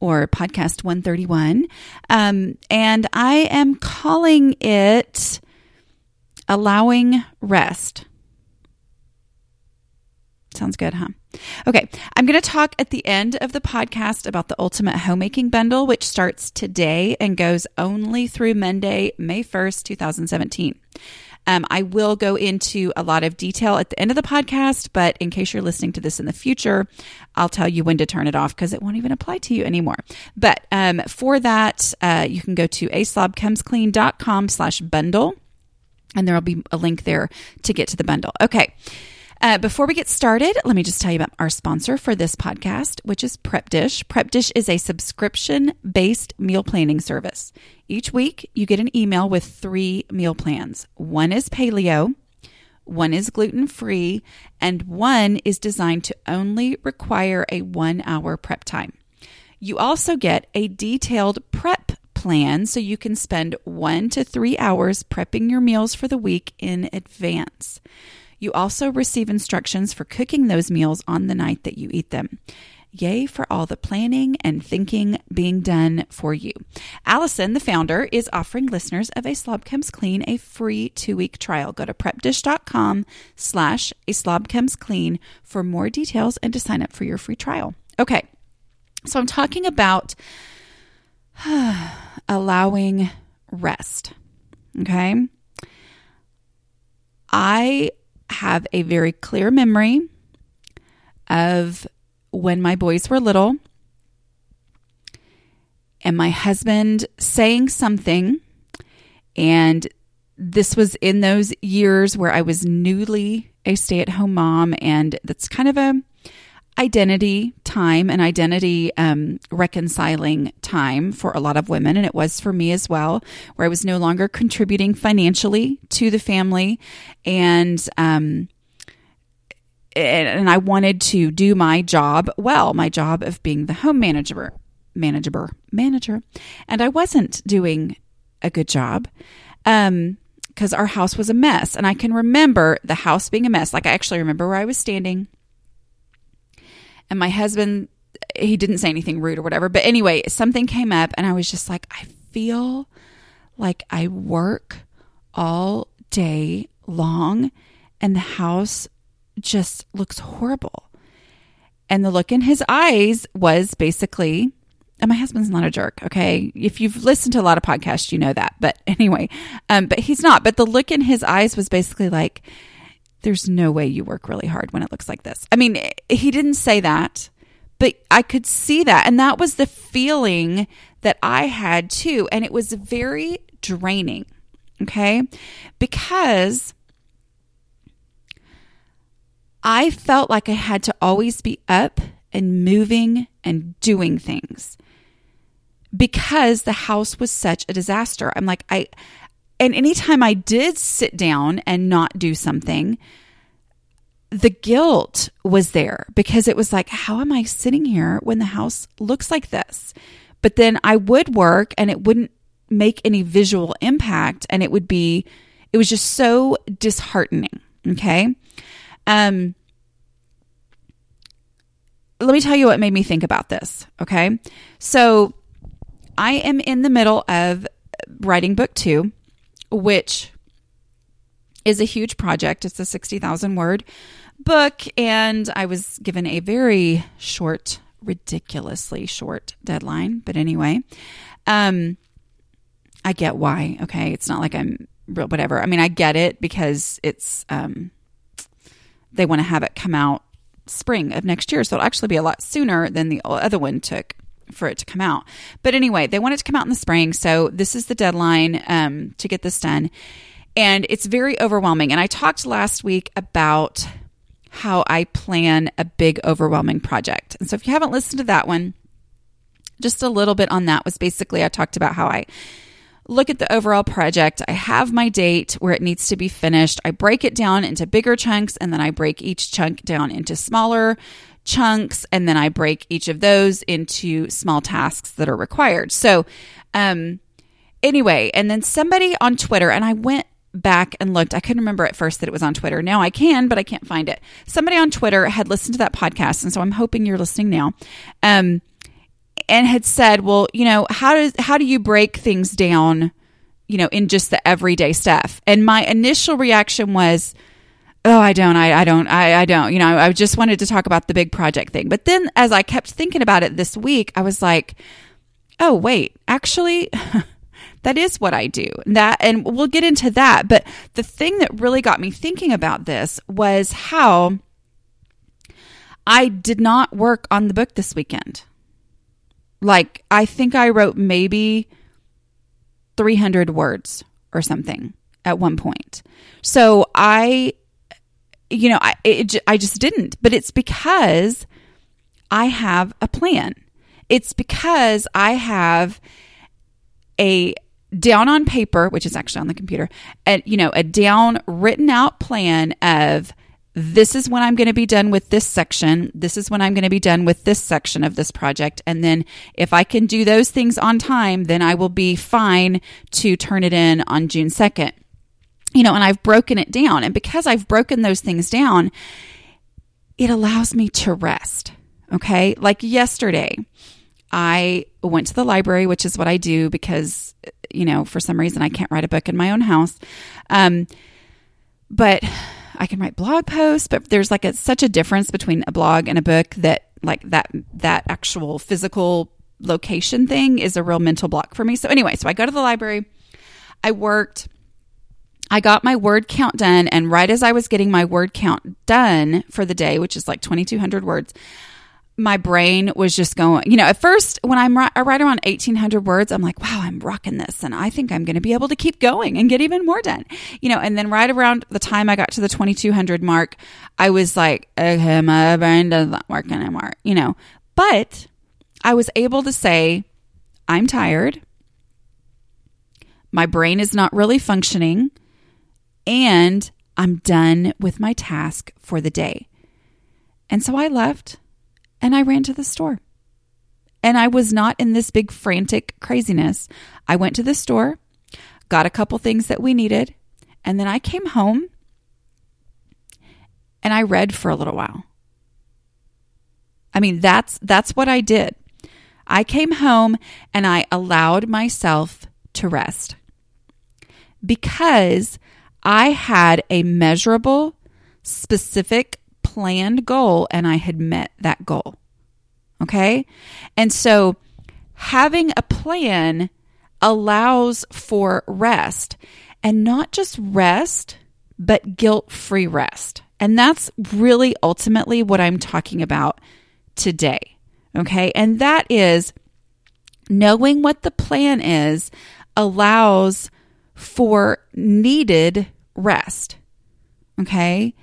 or podcast 131. Um, and I am calling it Allowing Rest. Sounds good, huh? Okay, I'm going to talk at the end of the podcast about the Ultimate Homemaking Bundle, which starts today and goes only through Monday, May 1st, 2017. Um, I will go into a lot of detail at the end of the podcast, but in case you're listening to this in the future, I'll tell you when to turn it off because it won't even apply to you anymore. But um, for that, uh, you can go to aslobcomesclean.com slash bundle, and there will be a link there to get to the bundle. Okay. Uh, before we get started, let me just tell you about our sponsor for this podcast, which is Prep Dish. Prep Dish is a subscription based meal planning service. Each week, you get an email with three meal plans one is paleo, one is gluten free, and one is designed to only require a one hour prep time. You also get a detailed prep plan so you can spend one to three hours prepping your meals for the week in advance. You also receive instructions for cooking those meals on the night that you eat them. Yay for all the planning and thinking being done for you. Allison, the founder, is offering listeners of A Slob Comes Clean a free two-week trial. Go to prepdish.com slash A Slob Comes Clean for more details and to sign up for your free trial. Okay, so I'm talking about allowing rest. Okay. I have a very clear memory of when my boys were little and my husband saying something. And this was in those years where I was newly a stay-at-home mom and that's kind of a identity time and identity um, reconciling time for a lot of women. And it was for me as well where i was no longer contributing financially to the family. And um, and i wanted to do my job well my job of being the home manager manager manager. And i wasn't doing a good job um because our house was a mess. And i can remember the house being a mess. Like i actually remember where i was standing and my husband, he didn't say anything rude or whatever. But anyway, something came up and I was just like, I feel like I work all day long and the house just looks horrible. And the look in his eyes was basically, and my husband's not a jerk, okay? If you've listened to a lot of podcasts, you know that. But anyway, um, but he's not. But the look in his eyes was basically like, there's no way you work really hard when it looks like this. I mean, he didn't say that, but I could see that. And that was the feeling that I had too. And it was very draining. Okay. Because I felt like I had to always be up and moving and doing things because the house was such a disaster. I'm like, I, and anytime I did sit down and not do something, the guilt was there because it was like, how am I sitting here when the house looks like this? But then I would work and it wouldn't make any visual impact and it would be, it was just so disheartening. Okay. Um, let me tell you what made me think about this. Okay. So I am in the middle of writing book two which is a huge project. It's a 60,000 word book, and I was given a very short, ridiculously short deadline. But anyway, um, I get why. Okay. It's not like I'm real, whatever. I mean, I get it because it's, um, they want to have it come out spring of next year. So it'll actually be a lot sooner than the other one took for it to come out. But anyway, they want it to come out in the spring. So this is the deadline um, to get this done. And it's very overwhelming. And I talked last week about how I plan a big, overwhelming project. And so if you haven't listened to that one, just a little bit on that was basically I talked about how I look at the overall project. I have my date where it needs to be finished. I break it down into bigger chunks and then I break each chunk down into smaller chunks and then I break each of those into small tasks that are required. So, um anyway, and then somebody on Twitter and I went back and looked. I couldn't remember at first that it was on Twitter. Now I can, but I can't find it. Somebody on Twitter had listened to that podcast and so I'm hoping you're listening now. Um and had said, "Well, you know, how does how do you break things down, you know, in just the everyday stuff?" And my initial reaction was, "Oh, I don't. I, I don't. I, I don't. You know, I just wanted to talk about the big project thing." But then, as I kept thinking about it this week, I was like, "Oh, wait, actually." that is what I do. That and we'll get into that, but the thing that really got me thinking about this was how I did not work on the book this weekend. Like, I think I wrote maybe 300 words or something at one point. So I, you know, I, it, I just didn't. But it's because I have a plan. It's because I have a down on paper, which is actually on the computer, and you know, a down written out plan of this is when I'm going to be done with this section. This is when I'm going to be done with this section of this project. And then if I can do those things on time, then I will be fine to turn it in on June 2nd. You know, and I've broken it down. And because I've broken those things down, it allows me to rest. Okay. Like yesterday, I went to the library, which is what I do because, you know, for some reason I can't write a book in my own house. Um, but I can write blog posts, but there's like a, such a difference between a blog and a book that like that that actual physical location thing is a real mental block for me. So anyway, so I go to the library. I worked I got my word count done and right as I was getting my word count done for the day, which is like 2200 words, my brain was just going, you know, at first when I'm I write around 1800 words, I'm like, wow, I'm rocking this. And I think I'm going to be able to keep going and get even more done, you know, and then right around the time I got to the 2200 mark, I was like, okay, my brain doesn't work anymore, you know, but I was able to say, I'm tired. My brain is not really functioning and I'm done with my task for the day. And so I left and I ran to the store. And I was not in this big frantic craziness. I went to the store, got a couple things that we needed, and then I came home and I read for a little while. I mean, that's that's what I did. I came home and I allowed myself to rest. Because I had a measurable, specific planned goal and I had met that goal. Okay. And so having a plan allows for rest and not just rest, but guilt free rest. And that's really ultimately what I'm talking about today. Okay. And that is knowing what the plan is allows for needed rest. Okay.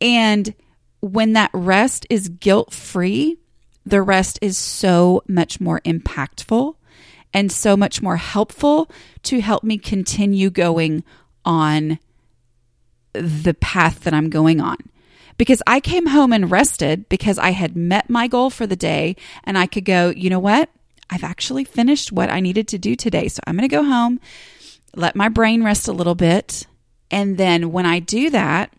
And when that rest is guilt free, the rest is so much more impactful and so much more helpful to help me continue going on the path that I'm going on. Because I came home and rested because I had met my goal for the day and I could go, you know what? I've actually finished what I needed to do today. So I'm going to go home, let my brain rest a little bit. And then when I do that,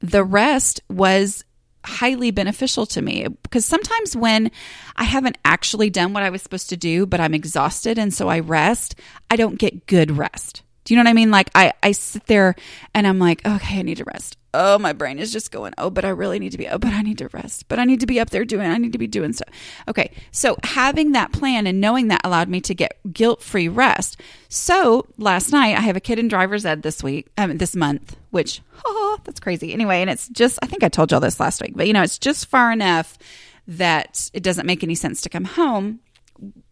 the rest was highly beneficial to me because sometimes when I haven't actually done what I was supposed to do, but I'm exhausted and so I rest, I don't get good rest. Do you know what I mean? Like I, I sit there and I'm like, okay, I need to rest. Oh, my brain is just going, oh, but I really need to be, oh, but I need to rest. But I need to be up there doing, I need to be doing stuff. Okay. So having that plan and knowing that allowed me to get guilt free rest. So last night, I have a kid in driver's ed this week, um, this month, which, oh, that's crazy. Anyway, and it's just, I think I told y'all this last week, but you know, it's just far enough that it doesn't make any sense to come home,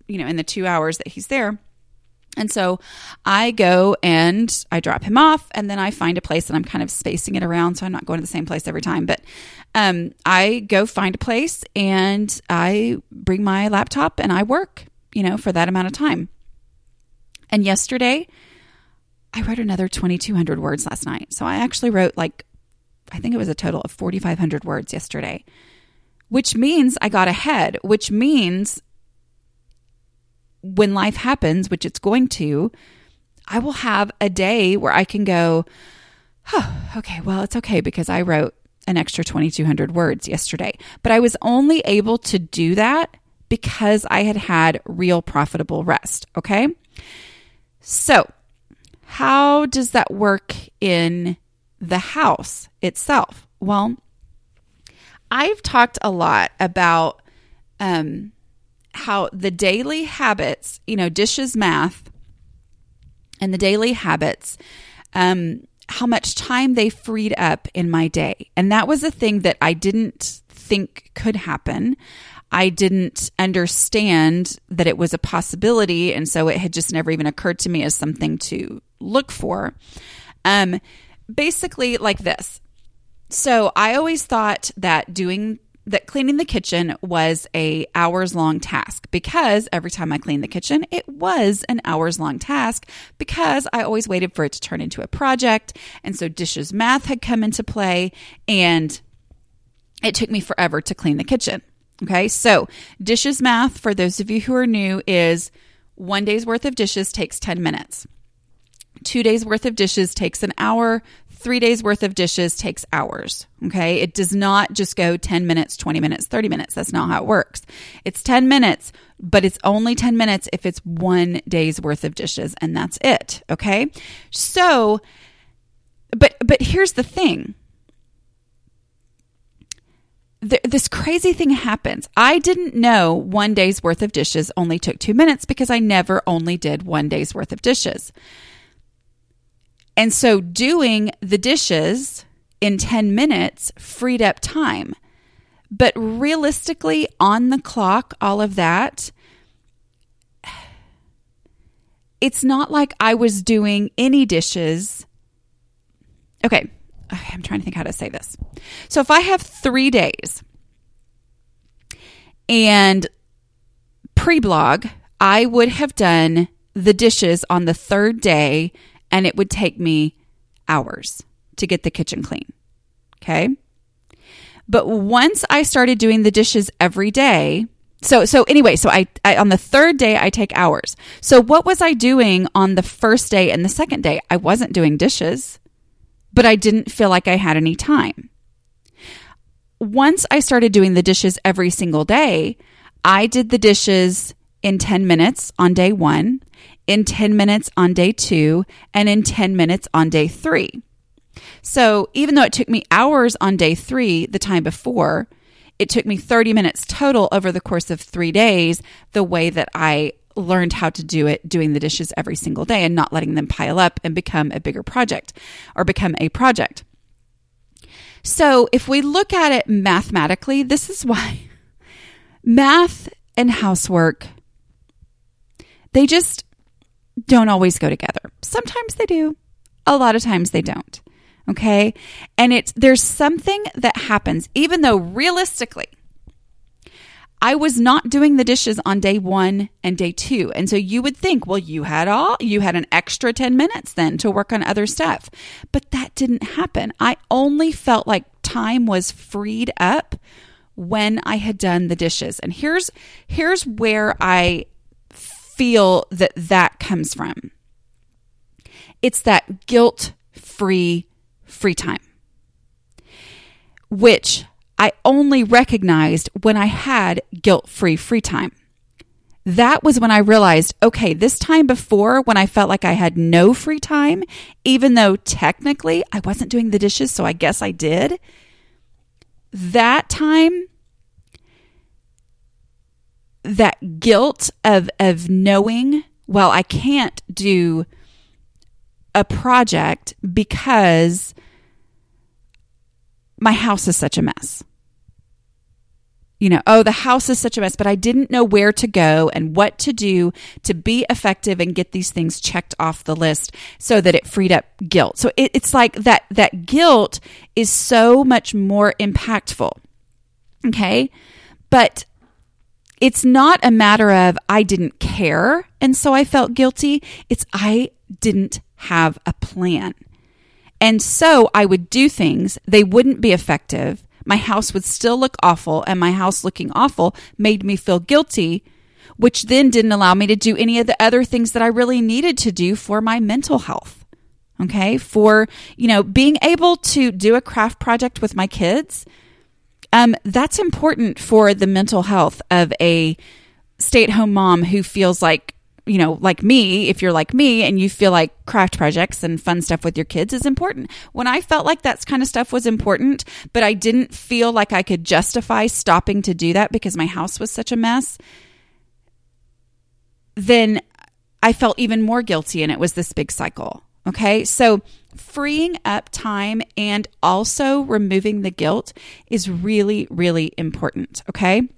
you know, in the two hours that he's there And so I go and I drop him off, and then I find a place and I'm kind of spacing it around. So I'm not going to the same place every time. But um, I go find a place and I bring my laptop and I work, you know, for that amount of time. And yesterday, I wrote another 2,200 words last night. So I actually wrote like, I think it was a total of 4,500 words yesterday, which means I got ahead, which means when life happens, which it's going to, I will have a day where I can go, oh, okay, well, it's okay because I wrote an extra 2,200 words yesterday. But I was only able to do that because I had had real profitable rest. Okay. So how does that work in the house itself? Well, I've talked a lot about um, how the daily habits, you know, dishes, math, and the daily habits, um, how much time they freed up in my day. And that was a thing that I didn't think could happen. I didn't understand that it was a possibility. And so it had just never even occurred to me as something to look for. Um, basically, like this. So I always thought that doing that cleaning the kitchen was a hours long task because every time I cleaned the kitchen, it was an hours long task because I always waited for it to turn into a project. And so dishes math had come into play and it took me forever to clean the kitchen. Okay. So dishes math, for those of you who are new, is one day's worth of dishes takes 10 minutes. Two days worth of dishes takes an hour. Three days worth of dishes takes hours. Okay. It does not just go 10 minutes, 20 minutes, 30 minutes. That's not how it works. It's 10 minutes, but it's only 10 minutes if it's one day's worth of dishes and that's it. Okay. So, but, but here's the thing. this crazy thing happens. I didn't know one day's worth of dishes only took two minutes because I never only did one day's worth of dishes. And so doing the dishes in 10 minutes freed up time. But realistically, on the clock, all of that, it's not like I was doing any dishes. Okay, I'm trying to think how to say this. So if I have three days and pre blog, I would have done the dishes on the third day and it would take me hours to get the kitchen clean. Okay. But once I started doing the dishes every day, so so anyway, so I, I, on the third day I take hours. So what was I doing on the first day and the second day? I wasn't doing dishes, but I didn't feel like I had any time. Once I started doing the dishes every single day, I did the dishes in 10 minutes on day 1 in 10 minutes on day two, and in 10 minutes on day three. So even though it took me hours on day three the time before, it took me 30 minutes total over the course of three days, the way that I learned how to do it doing the dishes every single day and not letting them pile up and become a bigger project or become a project. So if we look at it mathematically, this is why math and housework they just don't always go together. Sometimes they do, a lot of times they don't. Okay. And it's, there's something that happens, even though realistically, I was not doing the dishes on day one and day two. And so you would think, well, you had all, you had an extra 10 minutes then to work on other stuff. But that didn't happen. I only felt like time was freed up when I had done the dishes. And here's, here's where I feel that that comes from. It's that guilt free free time, which I only recognized when I had guilt free free time. That was when I realized okay, this time before, when I felt like I had no free time, even though technically I wasn't doing the dishes, so I guess I did, that time that guilt of of knowing well I can't do a project because my house is such a mess. you know, oh, the house is such a mess, but I didn't know where to go and what to do to be effective and get these things checked off the list so that it freed up guilt. So it, it's like that, that guilt is so much more impactful. Okay. But it's not a matter of I didn't care and so I felt guilty. It's I didn't have a plan. And so I would do things, they wouldn't be effective. My house would still look awful, and my house looking awful made me feel guilty, which then didn't allow me to do any of the other things that I really needed to do for my mental health. Okay. For, you know, being able to do a craft project with my kids um, that's important for the mental health of a stay at home mom who feels like, you know, like me, if you're like me and you feel like craft projects and fun stuff with your kids is important. When I felt like that kind of stuff was important, but I didn't feel like I could justify stopping to do that because my house was such a mess, then I felt even more guilty and it was this big cycle. Okay. So freeing up time and also removing the guilt is really, really important. Okay.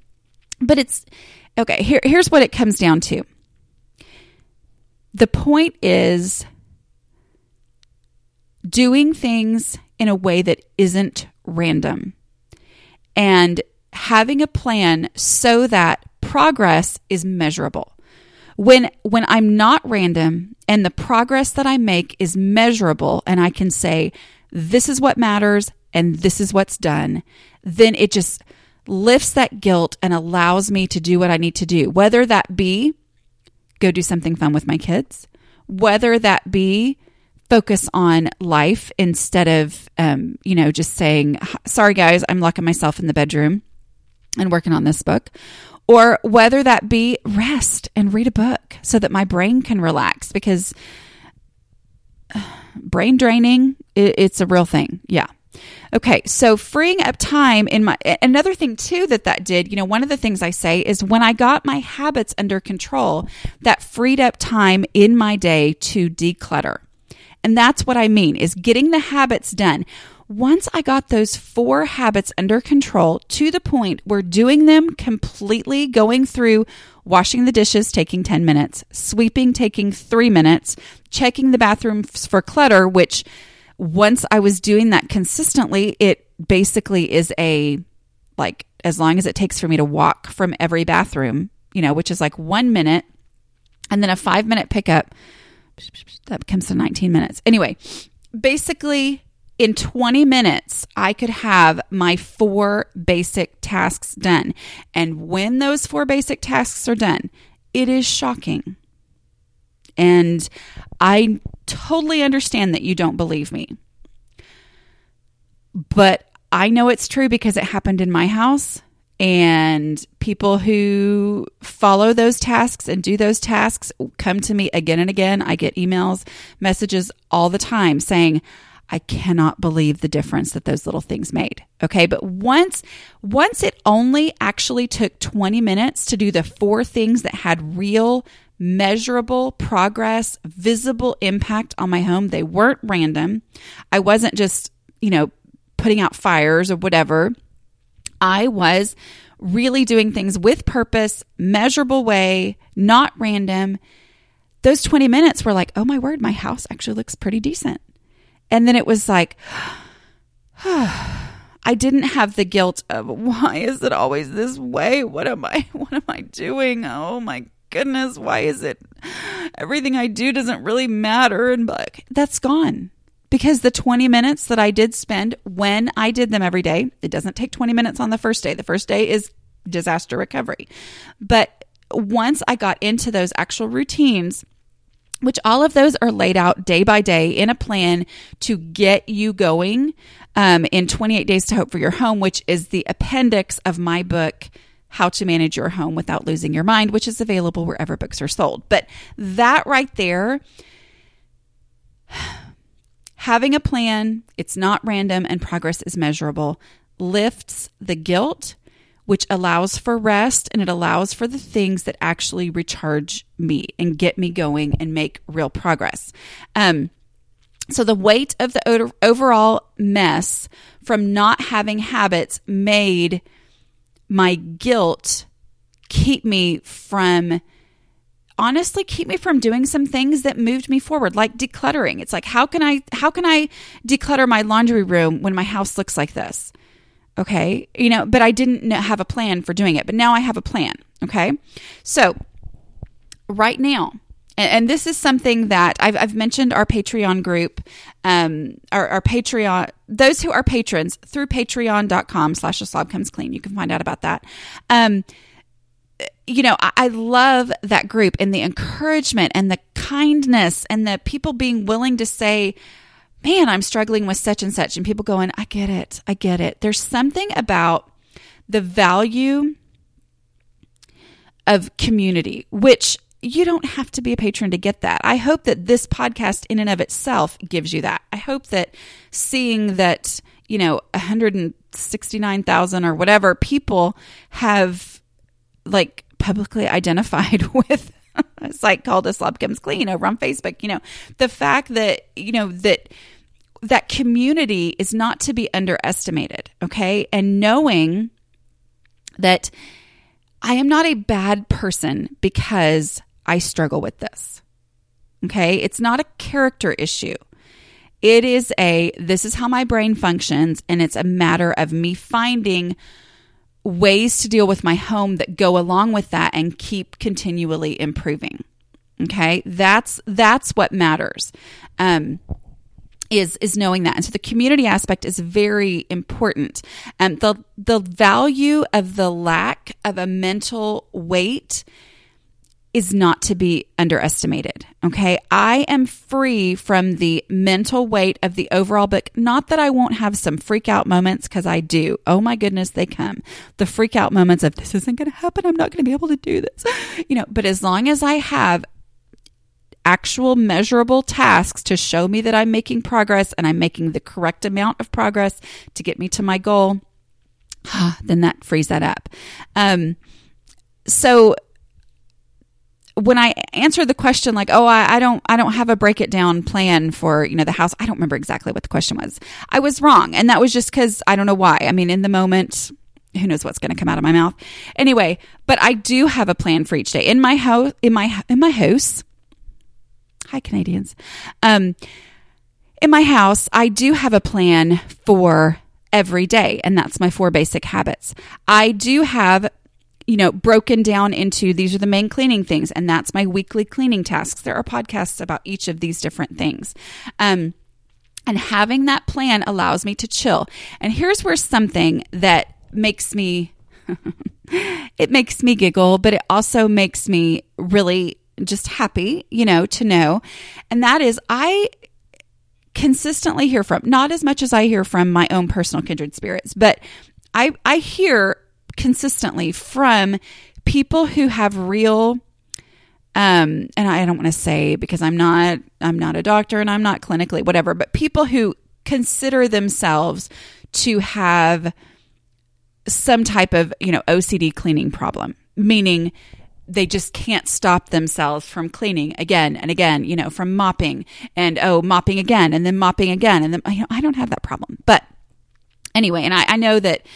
But it's okay. Here, here's what it comes down to the point is doing things in a way that isn't random and having a plan so that progress is measurable when when I'm not random and the progress that I make is measurable and I can say this is what matters and this is what's done, then it just lifts that guilt and allows me to do what I need to do. Whether that be go do something fun with my kids, whether that be focus on life instead of, um, you know, just saying, sorry guys, I'm locking myself in the bedroom and working on this book, or whether that be rest and read a book so that my brain can relax because uh, brain draining it's a real thing. Yeah. Okay. So freeing up time in my another thing too that that did you know one of the things i say is when i got my habits under control that freed up time in my day to declutter. And that's what i mean is getting the habits done once I got those four habits under control to the point where doing them completely, going through washing the dishes taking 10 minutes, sweeping taking three minutes, checking the bathrooms for clutter, which once I was doing that consistently, it basically is a like as long as it takes for me to walk from every bathroom, you know, which is like one minute, and then a five minute pickup. That comes to 19 minutes. Anyway, basically in 20 minutes, I could have my four basic tasks done. And when those four basic tasks are done, it is shocking. And I totally understand that you don't believe me. But I know it's true because it happened in my house. And people who follow those tasks and do those tasks come to me again and again. I get emails, messages all the time saying, I cannot believe the difference that those little things made. Okay. But once, once it only actually took 20 minutes to do the four things that had real measurable progress, visible impact on my home, they weren't random. I wasn't just, you know, putting out fires or whatever. I was really doing things with purpose, measurable way, not random. Those 20 minutes were like, oh my word, my house actually looks pretty decent. And then it was like, I didn't have the guilt of why is it always this way? What am I what am I doing? Oh my goodness, why is it everything I do doesn't really matter and like that's gone. Because the 20 minutes that I did spend when I did them every day, it doesn't take 20 minutes on the first day. The first day is disaster recovery. But once I got into those actual routines, which all of those are laid out day by day in a plan to get you going um, in 28 Days to Hope for Your Home, which is the appendix of my book, How to Manage Your Home Without Losing Your Mind, which is available wherever books are sold. But that right there, having a plan, it's not random and progress is measurable, lifts the guilt which allows for rest and it allows for the things that actually recharge me and get me going and make real progress. Um, so the weight of the overall mess from not having habits made my guilt keep me from honestly keep me from doing some things that moved me forward like decluttering it's like how can i how can i declutter my laundry room when my house looks like this okay? You know but i didn't have a plan for doing it but now i have a plan okay? So right now and, this is something that I've, I've mentioned our patreon group um our, our patreon those who are patrons through patreon.com slash a slob comes clean. You can find out about that. Um you know, I, I love that group and the encouragement and the kindness and the people being willing to say, man, I'm struggling with such and such. And people going, I get it. I get it. There's something about the value of community, which you don't have to be a patron to get that. I hope that this podcast, in and of itself, gives you that. I hope that seeing that, you know, 169,000 or whatever people have like publicly identified with a site called slob comes clean over on facebook you know the fact that you know that that community is not to be underestimated okay and knowing that i am not a bad person because i struggle with this okay it's not a character issue it is a this is how my brain functions and it's a matter of me finding ways to deal with my home that go along with that and keep continually improving. Okay, that's that's what matters. Um, is is knowing that, and so the community aspect is very important. And um, the the value of the lack of a mental weight is not to be underestimated. Okay. I am free from the mental weight of the overall book. Not that I won't have some freak out moments because I do. Oh my goodness, they come. The freak out moments of this isn't going to happen. I'm not going to be able to do this. You know, but as long as I have actual measurable tasks to show me that I'm making progress and I'm making the correct amount of progress to get me to my goal, then that frees that up. Um, so when I answer the question like, oh, I, I, don't, I don't have a break it down plan for, you know, the house. I don't remember exactly what the question was. I was wrong. And that was just because I don't know why. I mean, in the moment, who knows what's going to come out of my mouth. Anyway, but I do have a plan for each day in my house, in my, in my house. Hi, Canadians. Um, in my house, I do have a plan for every day, and that's my four basic habits. I do have you know, broken down into these are the main cleaning things, and that's my weekly cleaning tasks. There are podcasts about each of these different things. Um, and having that plan allows me to chill. And here's where something that makes me it makes me giggle, but it also makes me really just happy, you know, to know. And that is I consistently hear from not as much as I hear from my own personal kindred spirits, but I I hear consistently from people who have real um and I don't want to say because I'm not I'm not a doctor and I'm not clinically whatever, but people who consider themselves to have some type of, you know, OCD cleaning problem, meaning they just can't stop themselves from cleaning again and again, you know, from mopping and oh, mopping again and then mopping again. And then, you know, I don't have that problem. But anyway, and I, I know that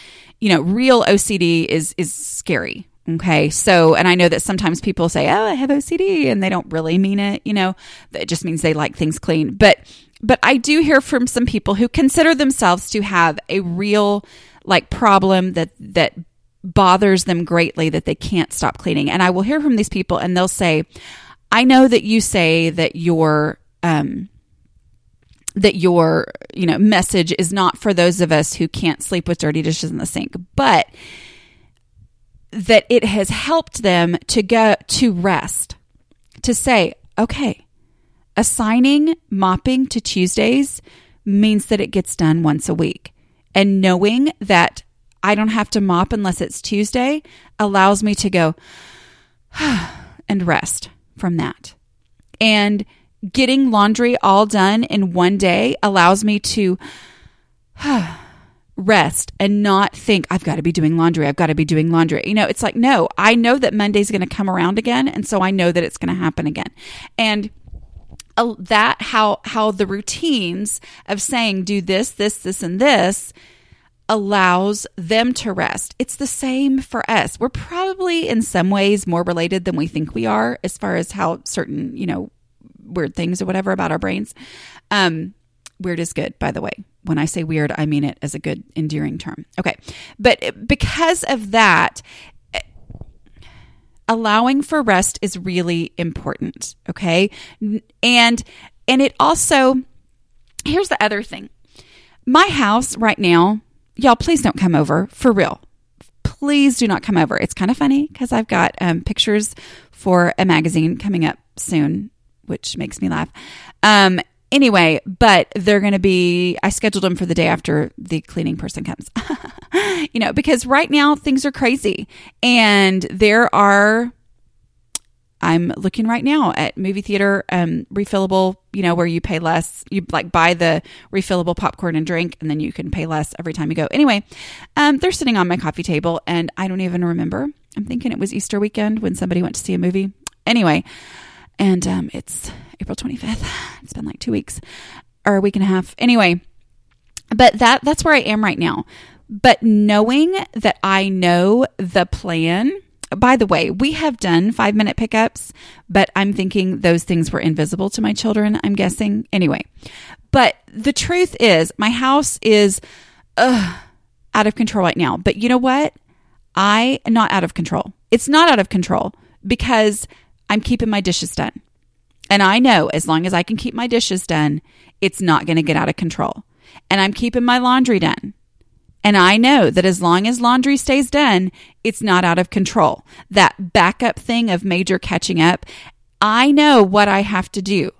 you know, real OCD is is scary. Okay. So, and I know that sometimes people say, "Oh, I have OCD," and they don't really mean it, you know. It just means they like things clean. But but I do hear from some people who consider themselves to have a real like problem that that bothers them greatly that they can't stop cleaning. And I will hear from these people and they'll say, "I know that you say that you're um that your you know message is not for those of us who can't sleep with dirty dishes in the sink but that it has helped them to go to rest to say okay assigning mopping to tuesdays means that it gets done once a week and knowing that i don't have to mop unless it's tuesday allows me to go and rest from that and getting laundry all done in one day allows me to rest and not think I've got to be doing laundry. I've got to be doing laundry. You know, it's like, no, I know that Monday's going to come around again. And so I know that it's going to happen again. And that how how the routines of saying do this this this and this allows them to rest. It's the same for us. We're probably in some ways more related than we think we are as far as how certain, you know, weird things or whatever about our brains. Um, weird is good, by the way. When I say weird, I mean it as a good, endearing term. Okay. But because of that, allowing for rest is really important. Okay. And, and it also, here's the other thing my house right now, y'all, please don't come over for real. Please do not come over. It's kind of funny because I've got um, pictures for a magazine coming up soon, which makes me laugh. Um, anyway, but they're going to be, I scheduled them for the day after the cleaning person comes. you know, because right now things are crazy and there are I'm looking right now at movie theater um, refillable, you know, where you pay less. You like buy the refillable popcorn and drink, and then you can pay less every time you go. Anyway, um, they're sitting on my coffee table, and I don't even remember. I'm thinking it was Easter weekend when somebody went to see a movie. Anyway, and um, it's April 25th. It's been like two weeks or a week and a half. Anyway, but that that's where I am right now. But knowing that I know the plan by the way, we have done five minute pickups, but I'm thinking those things were invisible to my children, I'm guessing. Anyway, but the truth is, my house is out of control right now. But you know what? I am not out of control. It's not out of control because I'm keeping my dishes done. And I know as long as I can keep my dishes done, it's not going to get out of control. And I'm keeping my laundry done. And I know that as long as laundry stays done, it's not out of control. That backup thing of major catching up, I know what I have to do.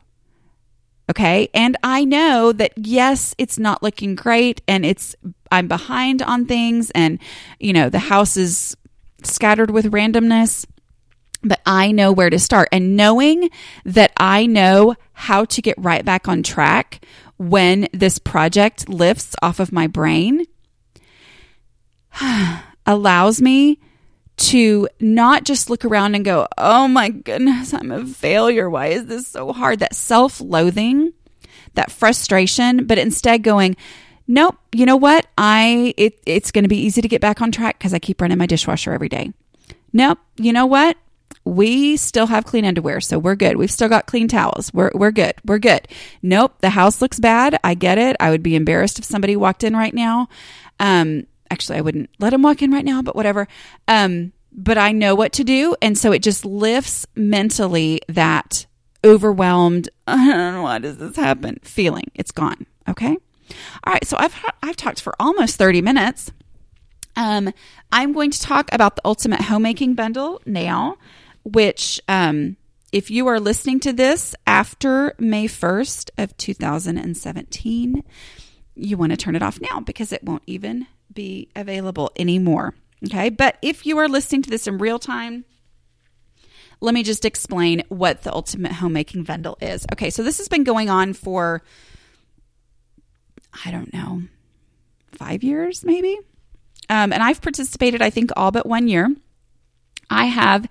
Okay. And I know that yes, it's not looking great and it's, I'm behind on things and, you know, the house is scattered with randomness, but I know where to start. And knowing that I know how to get right back on track when this project lifts off of my brain allows me to not just look around and go, oh my goodness, I'm a failure. Why is this so hard? That self loathing, that frustration, but instead going, nope, you know what? I, it, it's going to be easy to get back on track because I keep running my dishwasher every day. Nope, you know what? We still have clean underwear, so we're good. We've still got clean towels. We're, we're good. We're good. Nope, the house looks bad. I get it. I would be embarrassed if somebody walked in right now. Um, actually I wouldn't let him walk in right now, but whatever. Um, but I know what to do. And so it just lifts mentally that overwhelmed, I don't know why does this happen feeling. It's gone. Okay. All right. So I've, I've talked for almost 30 minutes. Um, I'm going to talk about the ultimate homemaking bundle now, which, um, if you are listening to this after May 1st of 2017, you want to turn it off now because it won't even be available anymore. Okay. But if you are listening to this in real time, let me just explain what the ultimate homemaking bundle is. Okay. So this has been going on for, I don't know, five years maybe. Um, and I've participated, I think, all but one year. I have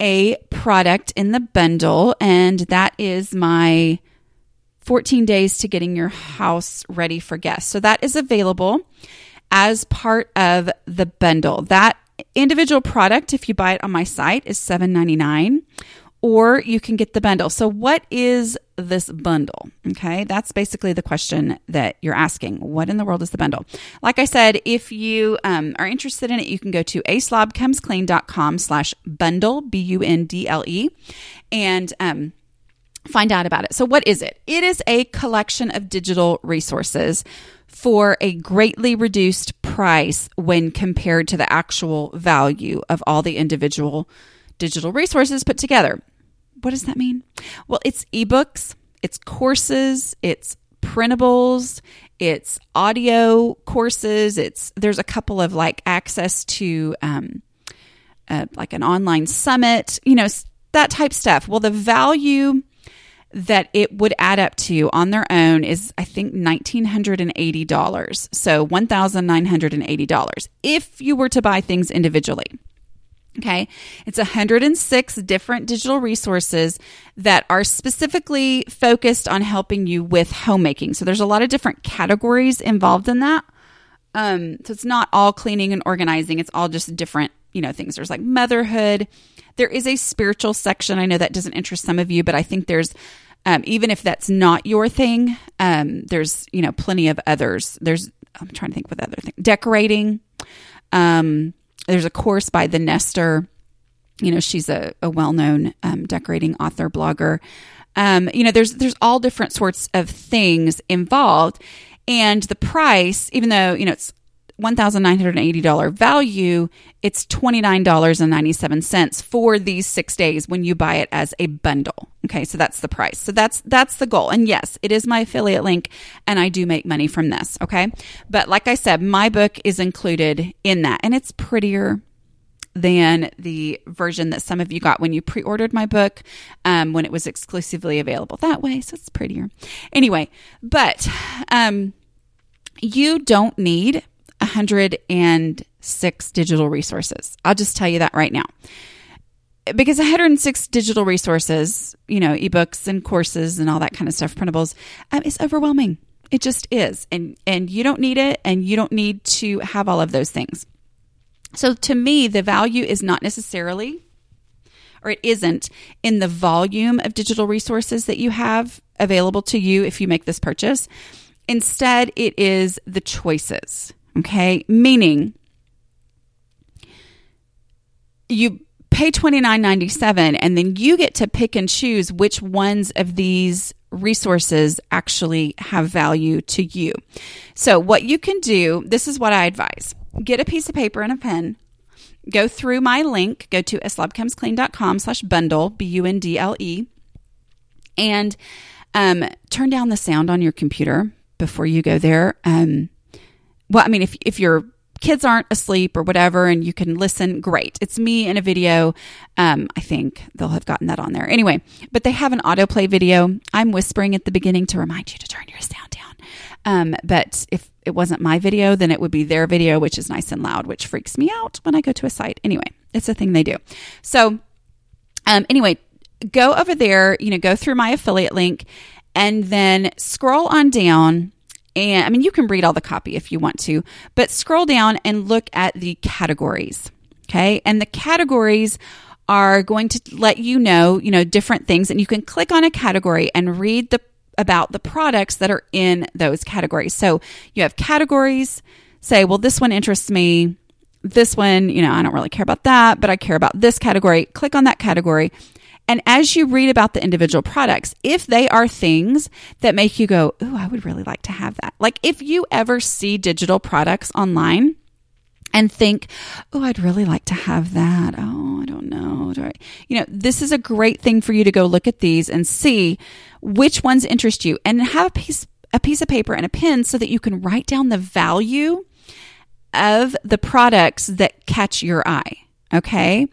a product in the bundle, and that is my 14 days to getting your house ready for guests. So that is available as part of the bundle. That individual product, if you buy it on my site, is $7.99 or you can get the bundle. So, what is this bundle? Okay, that's basically the question that you're asking. What in the world is the bundle? Like I said, if you um, are interested in it, you can go to aslobcomesclean.com slash bundle, B U N D L E, and um, find out about it. So, what is it? It is a collection of digital resources for a greatly reduced price when compared to the actual value of all the individual digital resources put together. What does that mean? Well, it's ebooks, it's courses, it's printables, it's audio courses, it's there's a couple of like access to um, uh, like an online summit, you know, that type stuff. Well, the value that it would add up to on their own is, I think, $1,980. So $1,980 if you were to buy things individually. Okay. It's 106 different digital resources that are specifically focused on helping you with homemaking. So there's a lot of different categories involved in that. Um, so it's not all cleaning and organizing, it's all just different, you know, things. There's like motherhood. There is a spiritual section. I know that doesn't interest some of you, but I think there's um, even if that's not your thing, um, there's you know plenty of others. There's I'm trying to think what other thing. Decorating. Um, there's a course by the Nester. You know, she's a, a well known um, decorating author blogger. Um, you know, there's there's all different sorts of things involved, and the price, even though you know it's $1,980 value, it's $29.97 for these 6 days when you buy it as a bundle. Okay, so that's the price. So that's that's the goal. And yes, it is my affiliate link and I do make money from this, okay? But like I said, my book is included in that and it's prettier than the version that some of you got when you pre ordered my book um, when it was exclusively available that way. So it's prettier. Anyway, but um, you don't need 106 digital resources. I'll just tell you that right now. Because 106 digital resources, you know, ebooks and courses and all that kind of stuff, printables, um, is overwhelming. It just is. And and you don't need it and you don't need to have all of those things. So to me, the value is not necessarily or it isn't in the volume of digital resources that you have available to you if you make this purchase. Instead, it is the choices. Okay. Meaning you pay twenty nine ninety seven, and then you get to pick and choose which ones of these resources actually have value to you. So what you can do, this is what I advise. Get a piece of paper and a pen. Go through my link, go to aslobcomesclean.com slash bundle, B-U-N-D-L-E, and um, turn down the sound on your computer before you go there. Um, well, I mean, if, if your kids aren't asleep or whatever and you can listen, great. It's me in a video. Um, I think they'll have gotten that on there. Anyway, but they have an autoplay video. I'm whispering at the beginning to remind you to turn your sound down. Um, but if it wasn't my video, then it would be their video, which is nice and loud, which freaks me out when I go to a site. Anyway, it's a thing they do. So, um, anyway, go over there, you know, go through my affiliate link and then scroll on down and I mean, you can read all the copy if you want to, but scroll down and look at the categories. Okay. And the categories are going to let you know, you know, different things. And you can click on a category and read the about the products that are in those categories. So you have categories, say, well, this one interests me. This one, you know, I don't really care about that, but I care about this category. Click on that category and as you read about the individual products, if they are things that make you go, Ooh, I would really like to have that. Like if you ever see digital products online, and think, oh, I'd really like to have that. Oh, I don't know. Do I? You know, this is a great thing for you to go look at these and see which ones interest you and have a piece, a piece of paper and a pen so that you can write down the value of the products that catch your eye. Okay.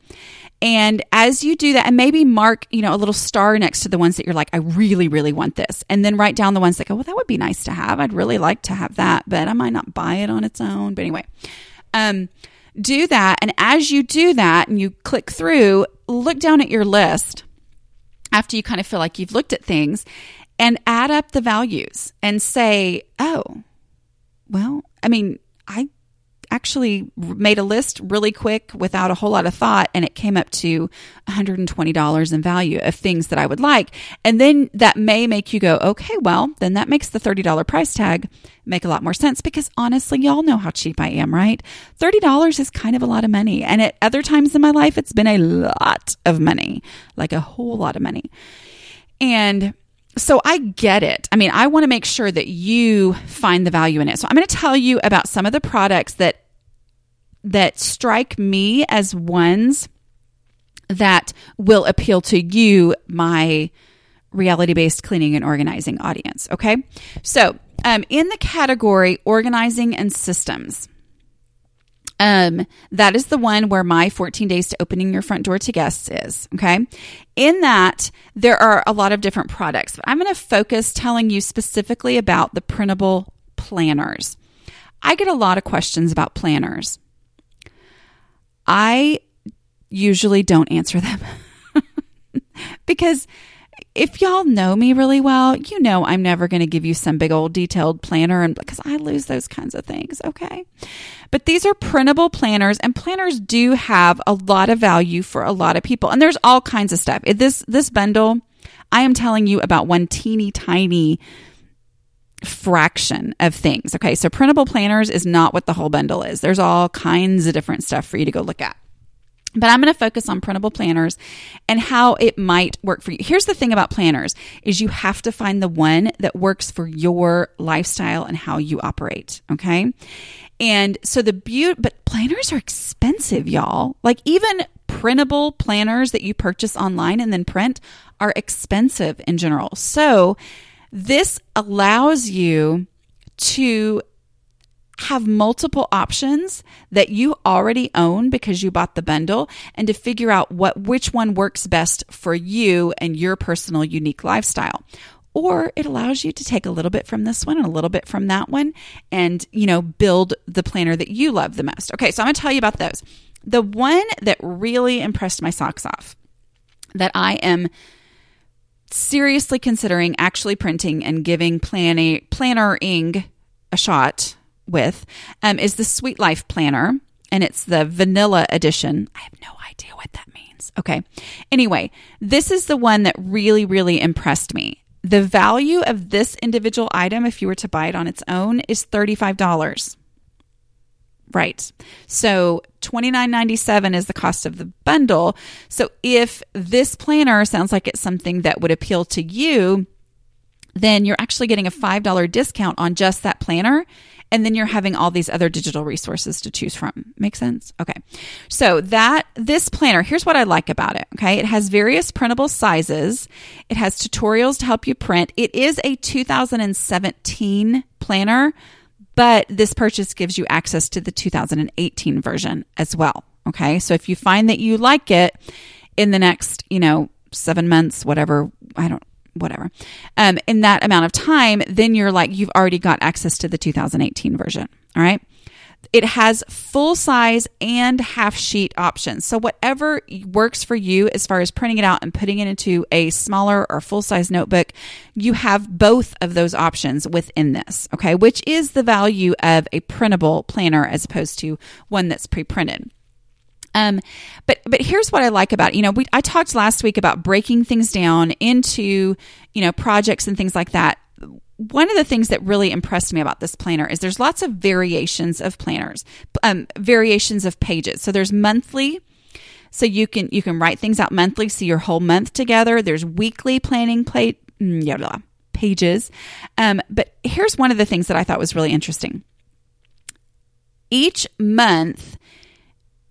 And as you do that, and maybe mark, you know, a little star next to the ones that you're like, I really, really want this. And then write down the ones that go, well, that would be nice to have. I'd really like to have that, but I might not buy it on its own. But anyway, um, do that. And as you do that and you click through, look down at your list after you kind of feel like you've looked at things and add up the values and say, oh, well, I mean, I actually made a list really quick without a whole lot of thought and it came up to $120 in value of things that I would like. And then that may make you go, okay, well, then that makes the $30 price tag make a lot more sense because honestly, y'all know how cheap I am, right? $30 is kind of a lot of money. And at other times in my life, it's been a lot of money, like a whole lot of money. And so I get it. I mean, I want to make sure that you find the value in it. So I'm going to tell you about some of the products that that strike me as ones that will appeal to you, my reality based cleaning and organizing audience. Okay. So, um, in the category organizing and systems, um, that is the one where my 14 days to opening your front door to guests is. Okay. In that, there are a lot of different products, but I'm going to focus telling you specifically about the printable planners. I get a lot of questions about planners. I usually don't answer them because if y'all know me really well, you know I'm never going to give you some big old detailed planner and because I lose those kinds of things, okay? But these are printable planners and planners do have a lot of value for a lot of people. And there's all kinds of stuff. This this bundle, I am telling you about one teeny tiny fraction of things. Okay, so printable planners is not what the whole bundle is. There's all kinds of different stuff for you to go look at. But I'm going to focus on printable planners and how it might work for you. Here's the thing about planners is you have to find the one that works for your lifestyle and how you operate, okay? And so the but planners are expensive, y'all. Like even printable planners that you purchase online and then print are expensive in general. So this allows you to have multiple options that you already own because you bought the bundle and to figure out what which one works best for you and your personal unique lifestyle. Or it allows you to take a little bit from this one and a little bit from that one and you know build the planner that you love the most. Okay so i'm going to tell you about those. The one that really impressed my socks off that i am seriously considering actually printing and giving planning plannering a shot with um, is the Sweet Life Planner, and it's the vanilla edition. I have no idea what that means. Okay. Anyway, this is the one that really, really impressed me. The value of this individual item, if you were to buy it on its own, is $35. Right. So $29.97 is the cost of the bundle. So if this planner sounds like it's something that would appeal to you, then you're actually getting a $5 discount on just that planner and then you're having all these other digital resources to choose from. Make sense? Okay. So that this planner, here's what I like about it. Okay. It has various printable sizes. It has tutorials to help you print. It is a 2017 planner, but this purchase gives you access to the 2018 version as well. Okay. So if you find that you like it in the next, you know, seven months, whatever, I don't whatever, um, in that amount of time, then you're like, you've already got access to the 2018 version. All right. It has full size and half sheet options. So, whatever works for you as far as printing it out and putting it into a smaller or full size notebook, you have both of those options within this, okay, which is the value of a printable planner as opposed to one that's pre printed. Um, but but here's what I like about you know we I talked last week about breaking things down into you know projects and things like that. One of the things that really impressed me about this planner is there's lots of variations of planners, um, variations of pages. So there's monthly, so you can you can write things out monthly, see your whole month together. There's weekly planning plate, mm, yeah, blah, pages. Um, but here's one of the things that I thought was really interesting. Each month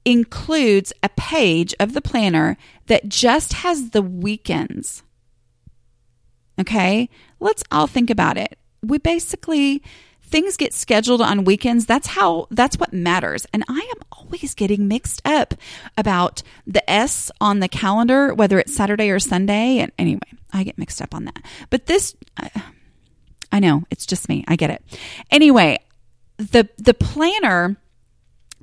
includes a page of the planner that just has the weekends. Okay, let's all think about it. We basically, things get scheduled on weekends. That's how, that's what matters. And I am always getting mixed up about the S on the calendar, whether it's Saturday or Sunday. And anyway, I get mixed up on that. But this, I know it's just me. I get it. Anyway, the, the planner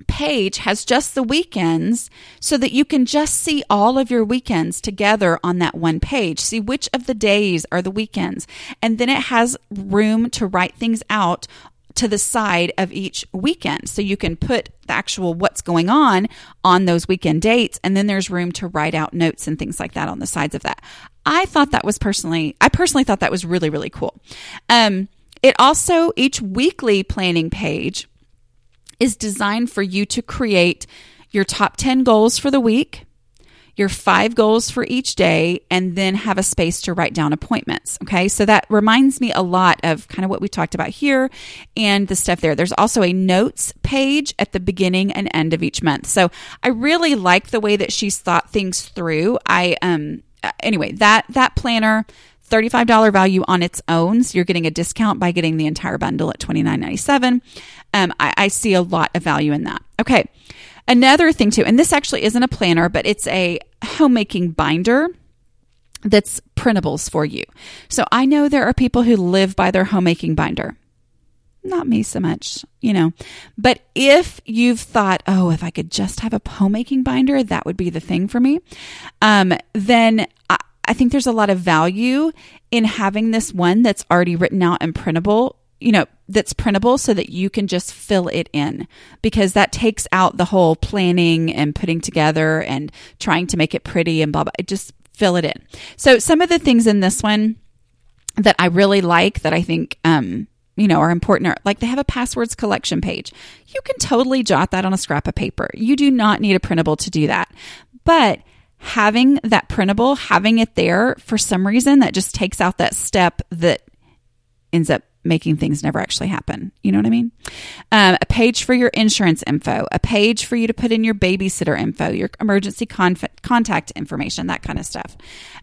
page has just the weekends so that you can just see all of your weekends together on that one page. See which of the days are the weekends. And then it has room to write things out to the side of each weekend. So you can put the actual what's going on on those weekend dates. And then there's room to write out notes and things like that on the sides of that. I thought that was personally, I personally thought that was really, really cool. Um, it also, each weekly planning page is designed for you to create your top 10 goals for the week, your five goals for each day, and then have a space to write down appointments. Okay. So that reminds me a lot of kind of what we talked about here and the stuff there. There's also a notes page at the beginning and end of each month. So I really like the way that she's thought things through. I, um, anyway, that, that planner, $35 value on its own. So you're getting a discount by getting the entire bundle at $29.97. Um, I, I see a lot of value in that. Okay. Another thing too, and this actually isn't a planner, but it's a homemaking binder that's printables for you. So I know there are people who live by their homemaking binder. Not me so much, you know. But if you've thought, oh, if I could just have a homemaking binder, that would be the thing for me, um, then I, I think there's a lot of value in having this one that's already written out and printable, you know, that's printable so that you can just fill it in because that takes out the whole planning and putting together and trying to make it pretty and blah, blah. Just fill it in. So some of the things in this one that I really like that I think, um, you know, are important are like they have a passwords collection page. You can totally jot that on a scrap of paper. You do not need a printable to do that. But having that printable, having it there for some reason that just takes out that step that ends up making things never actually happen. You know what I mean? Um, a page for your insurance info, a page for you to put in your babysitter info, your emergency conf- contact information, that kind of stuff.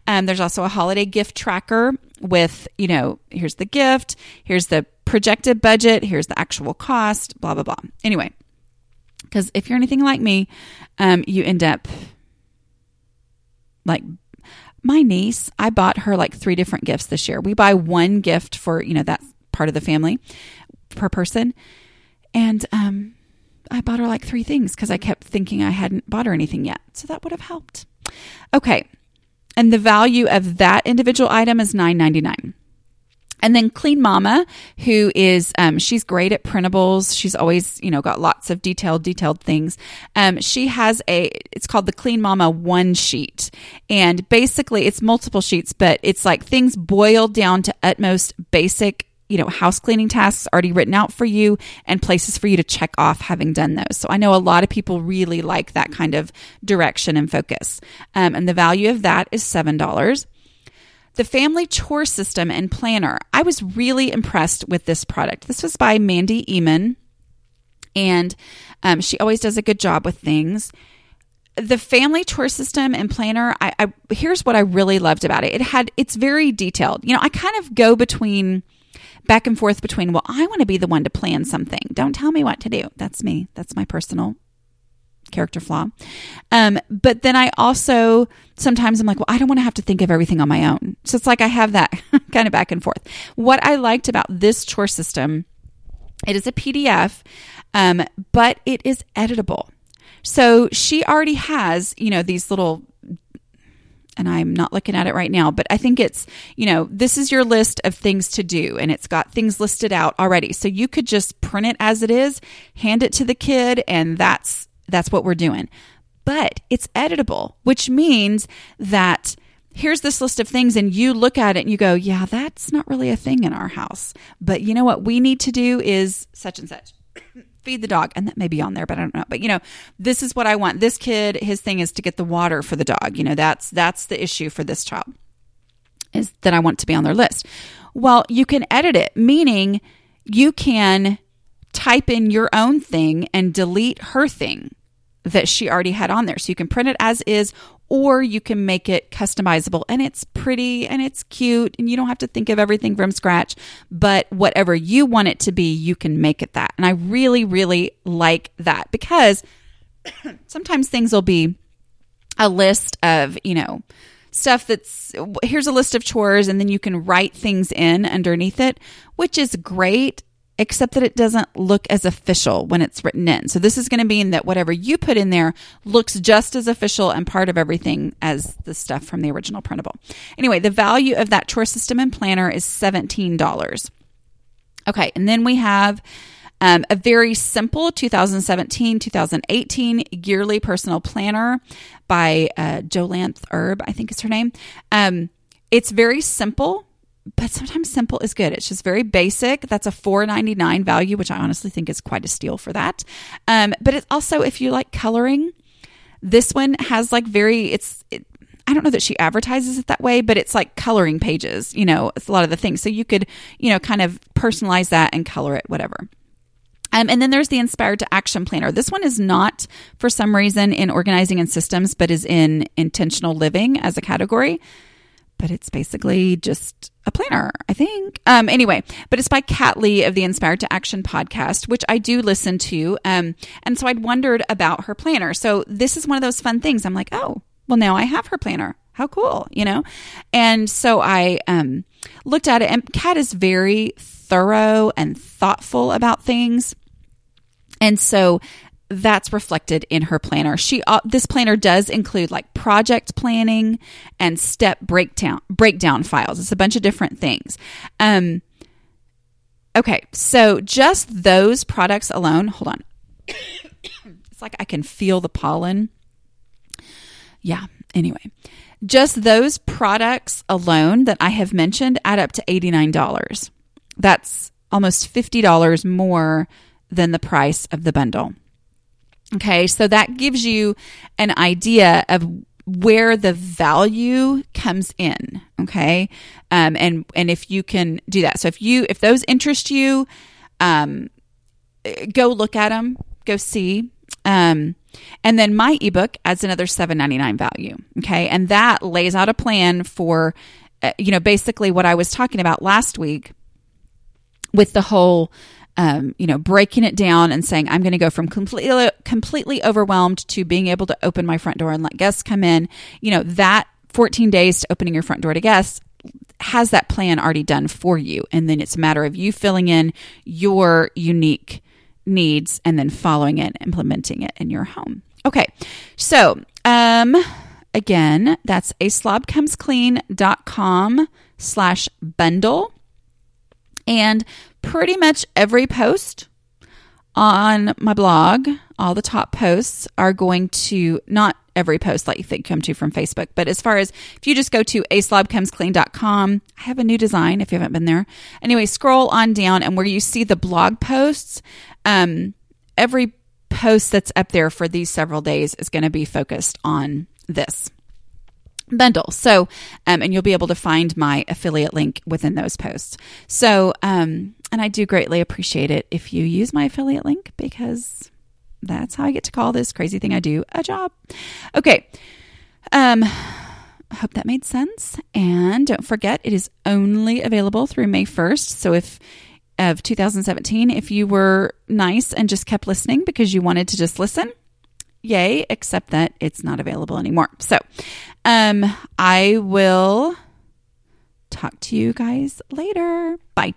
Um, there's also a holiday gift tracker with, you know, here's the gift, here's the projected budget, here's the actual cost, blah, blah, blah. Anyway, because if you're anything like me, um, you end up like my niece, I bought her like three different gifts this year. We buy one gift for, you know, that part of the family per person. And um, I bought her like three things because I kept thinking I hadn't bought her anything yet. So that would have helped. Okay. And the value of that individual item is nine ninety nine. And then Clean Mama, who is, um, she's great at printables. She's always, you know, got lots of detailed, detailed things. Um, she has a, it's called the Clean Mama one sheet. And basically it's multiple sheets, but it's like things boiled down to utmost basic you know, house cleaning tasks already written out for you and places for you to check off having done those. So I know a lot of people really like that kind of direction and focus. Um, and the value of that is $7. The Family Chore System and Planner. I was really impressed with this product. This was by Mandi Ehman, and um, she always does a good job with things the family chore system and planner I, I, here's what i really loved about it it had it's very detailed you know i kind of go between back and forth between, well, I want to be the one to plan something. Don't tell me what to do. That's me. That's my personal character flaw. Um, but then I also sometimes I'm like, well, I don't want to have to think of everything on my own. So it's like I have that kind of back and forth. What I liked about this chore system, it is a PDF, um, but it is editable. So she already has, you know, these little and I'm not looking at it right now, but I think it's, you know, this is your list of things to do and it's got things listed out already. So you could just print it as it is, hand it to the kid and that's that's what we're doing. But it's editable, which means that here's this list of things and you look at it and you go, "Yeah, that's not really a thing in our house." But you know what we need to do is such and such. Feed the dog. And that may be on there but i don't know. But you know this is what i want. This kid his thing is to get the water for the dog. You know that's that's the issue for this child is that i want to be on their list. Well you can edit it meaning you can type in your own thing and delete her thing that she already had on there so you can print it as is or you can make it customizable and it's pretty and it's cute and you don't have to think of everything from scratch. But whatever you want it to be, you can make it that. And I really, really like that because sometimes things will be a list of, you know, stuff that's here's a list of chores and then you can write things in underneath it, which is great except that it doesn't look as official when it's written in. So this is going to mean that whatever you put in there looks just as official and part of everything as the stuff from the original printable. Anyway, the value of that chore system and planner is $17. Okay, and then we have um, a very simple 2017 2018 yearly personal planner by uh, Jolanthe Herb, I think is her name. Um, it's very simple but sometimes simple is good. It's just very basic. That's a four ninety nine value, which I honestly think is quite a steal for that. Um, but it's also if you like coloring, this one has like very it's. It, I don't know that she advertises it that way, but it's like coloring pages. You know, it's a lot of the things. So you could you know kind of personalize that and color it, whatever. Um, and then there's the Inspired to Action Planner. This one is not, for some reason, in organizing and systems, but is in intentional living as a category but it's basically just a planner, I think. Um, anyway, but it's by Kat Lee of the Inspired to Action podcast, which I do listen to. Um, and so I'd wondered about her planner. So this is one of those fun things. I'm like, oh, well, now I have her planner. How cool, you know? And so I um, looked at it, and Kat is very thorough and thoughtful about things. And so that's reflected in her planner. She uh, this planner does include like project planning and step breakdown breakdown files. It's a bunch of different things. Um, okay, so just those products alone. Hold on, it's like I can feel the pollen. Yeah. Anyway, just those products alone that I have mentioned add up to eighty nine dollars. That's almost fifty dollars more than the price of the bundle. Okay, so that gives you an idea of where the value comes in. Okay, um, and and if you can do that, so if you if those interest you, um, go look at them, go see. Um, and then my ebook adds another seven ninety nine value. Okay, and that lays out a plan for, uh, you know, basically what I was talking about last week with the whole um, you know, breaking it down and saying, I'm going to go from completely, completely overwhelmed to being able to open my front door and let guests come in, you know, that 14 days to opening your front door to guests has that plan already done for you. And then it's a matter of you filling in your unique needs and then following it, implementing it in your home. Okay. So, um, again, that's a slobcomesclean.com slash bundle. And pretty much every post on my blog, all the top posts are going to not every post like you think come to from Facebook, but as far as if you just go to aslobcomesclean.com, I have a new design if you haven't been there. Anyway, scroll on down and where you see the blog posts, um, every post that's up there for these several days is going to be focused on this bundle. So, um, and you'll be able to find my affiliate link within those posts. So, um, and I do greatly appreciate it if you use my affiliate link because that's how I get to call this crazy thing I do a job. Okay. Um, hope that made sense. And don't forget, it is only available through May 1st. So if of 2017, if you were nice and just kept listening because you wanted to just listen, yay, except that it's not available anymore. So um, I will talk to you guys later. Bye.